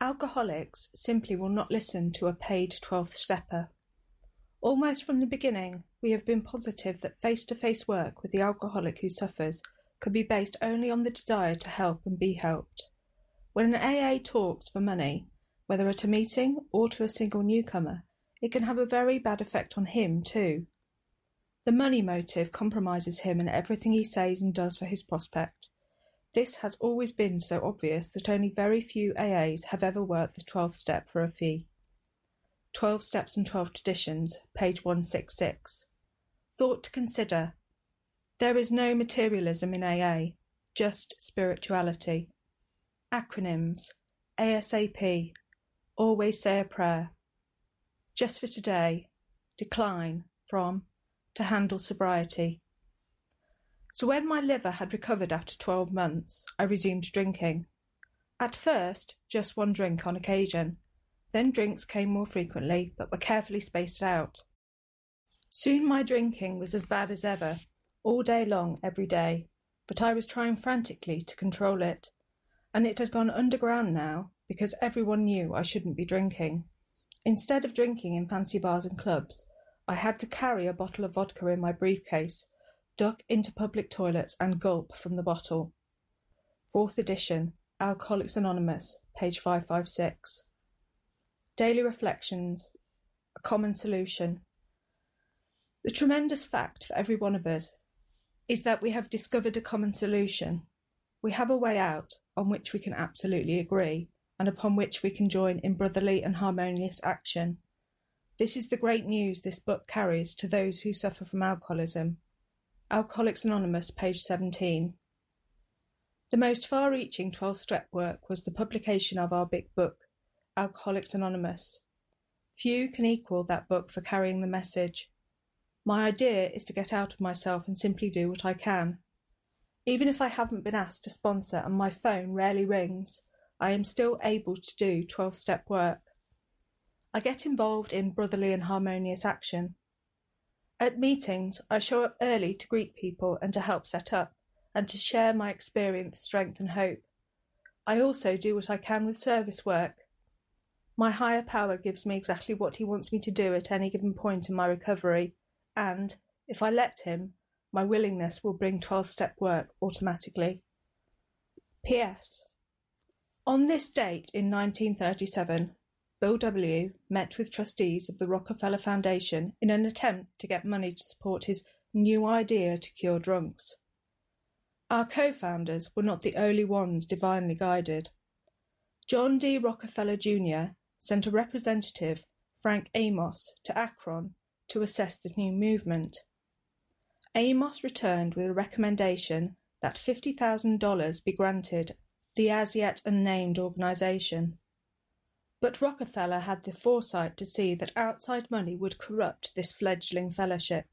Alcoholics simply will not listen to a paid 12th stepper. Almost from the beginning, we have been positive that face to face work with the alcoholic who suffers could be based only on the desire to help and be helped. When an AA talks for money, whether at a meeting or to a single newcomer, it can have a very bad effect on him too. The money motive compromises him in everything he says and does for his prospect. This has always been so obvious that only very few AAs have ever worked the 12th step for a fee. 12 Steps and 12 Traditions, page 166. Thought to consider. There is no materialism in AA, just spirituality. Acronyms ASAP, always say a prayer. Just for today, decline from to handle sobriety. So when my liver had recovered after 12 months, I resumed drinking. At first, just one drink on occasion. Then drinks came more frequently, but were carefully spaced out. Soon my drinking was as bad as ever, all day long, every day, but I was trying frantically to control it. And it had gone underground now, because everyone knew I shouldn't be drinking. Instead of drinking in fancy bars and clubs, I had to carry a bottle of vodka in my briefcase duck into public toilets and gulp from the bottle. Fourth edition, Alcoholics Anonymous, page 556. Daily Reflections, A Common Solution. The tremendous fact for every one of us is that we have discovered a common solution. We have a way out on which we can absolutely agree and upon which we can join in brotherly and harmonious action. This is the great news this book carries to those who suffer from alcoholism Alcoholics Anonymous, page 17. The most far reaching 12 step work was the publication of our big book, Alcoholics Anonymous. Few can equal that book for carrying the message. My idea is to get out of myself and simply do what I can. Even if I haven't been asked to sponsor and my phone rarely rings, I am still able to do 12 step work. I get involved in brotherly and harmonious action. At meetings, I show up early to greet people and to help set up, and to share my experience, strength, and hope. I also do what I can with service work. My higher power gives me exactly what he wants me to do at any given point in my recovery, and, if I let him, my willingness will bring 12 step work automatically. P.S. On this date in 1937, Bill W. met with trustees of the Rockefeller Foundation in an attempt to get money to support his new idea to cure drunks. Our co-founders were not the only ones divinely guided. John D. Rockefeller Jr. sent a representative, Frank Amos, to Akron to assess the new movement. Amos returned with a recommendation that $50,000 be granted the as yet unnamed organization. But Rockefeller had the foresight to see that outside money would corrupt this fledgling fellowship.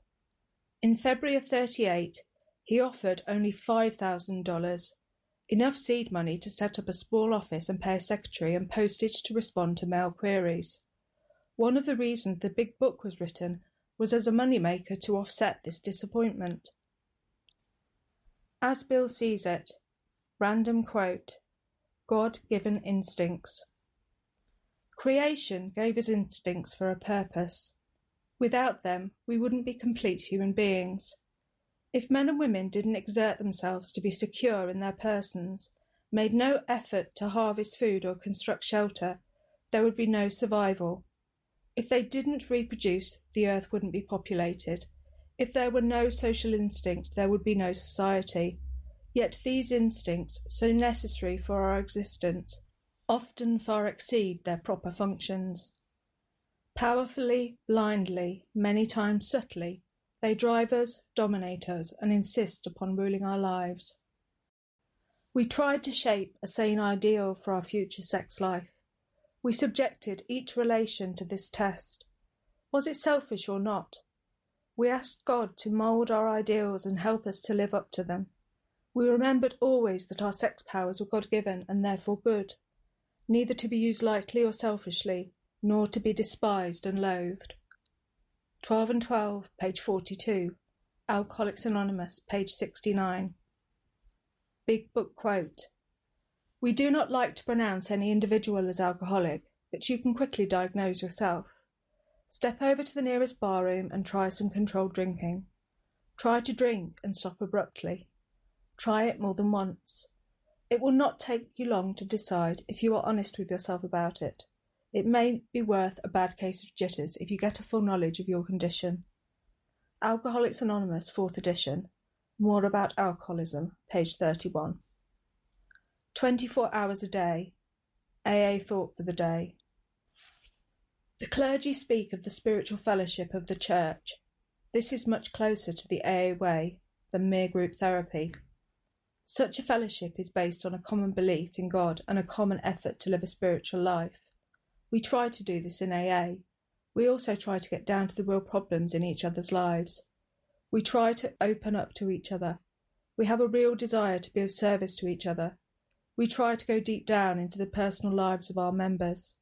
In February of 38, he offered only $5,000, enough seed money to set up a small office and pay a secretary and postage to respond to mail queries. One of the reasons the big book was written was as a moneymaker to offset this disappointment. As Bill sees it, random quote, God given instincts. Creation gave us instincts for a purpose. Without them, we wouldn't be complete human beings. If men and women didn't exert themselves to be secure in their persons, made no effort to harvest food or construct shelter, there would be no survival. If they didn't reproduce, the earth wouldn't be populated. If there were no social instinct, there would be no society. Yet these instincts, so necessary for our existence, often far exceed their proper functions. Powerfully, blindly, many times subtly, they drive us, dominate us, and insist upon ruling our lives. We tried to shape a sane ideal for our future sex life. We subjected each relation to this test. Was it selfish or not? We asked God to mould our ideals and help us to live up to them. We remembered always that our sex powers were God given and therefore good, neither to be used lightly or selfishly, nor to be despised and loathed. 12 and 12, page 42. Alcoholics Anonymous, page 69. Big Book quote We do not like to pronounce any individual as alcoholic, but you can quickly diagnose yourself. Step over to the nearest barroom and try some controlled drinking. Try to drink and stop abruptly. Try it more than once. It will not take you long to decide if you are honest with yourself about it. It may be worth a bad case of jitters if you get a full knowledge of your condition. Alcoholics Anonymous, 4th edition. More about alcoholism, page 31. 24 hours a day. AA thought for the day. The clergy speak of the spiritual fellowship of the Church. This is much closer to the AA way than mere group therapy. Such a fellowship is based on a common belief in God and a common effort to live a spiritual life. We try to do this in AA. We also try to get down to the real problems in each other's lives. We try to open up to each other. We have a real desire to be of service to each other. We try to go deep down into the personal lives of our members.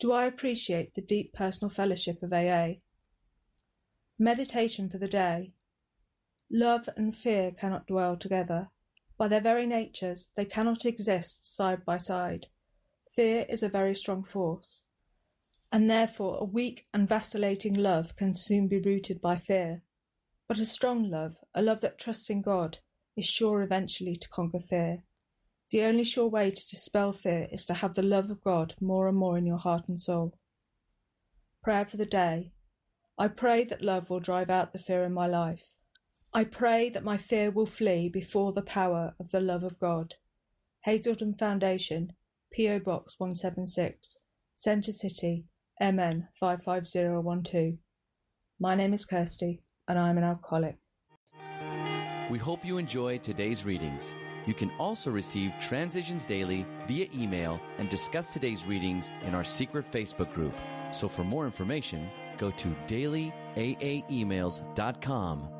Do I appreciate the deep personal fellowship of AA? Meditation for the day. Love and fear cannot dwell together. By their very natures, they cannot exist side by side. Fear is a very strong force, and therefore a weak and vacillating love can soon be routed by fear. But a strong love, a love that trusts in God, is sure eventually to conquer fear. The only sure way to dispel fear is to have the love of God more and more in your heart and soul. Prayer for the day. I pray that love will drive out the fear in my life. I pray that my fear will flee before the power of the love of God. Hazelden Foundation, P.O. Box 176, Center City, MN 55012. My name is Kirsty, and I am an alcoholic. We hope you enjoyed today's readings. You can also receive Transitions Daily via email and discuss today's readings in our secret Facebook group. So for more information, go to dailyaaemails.com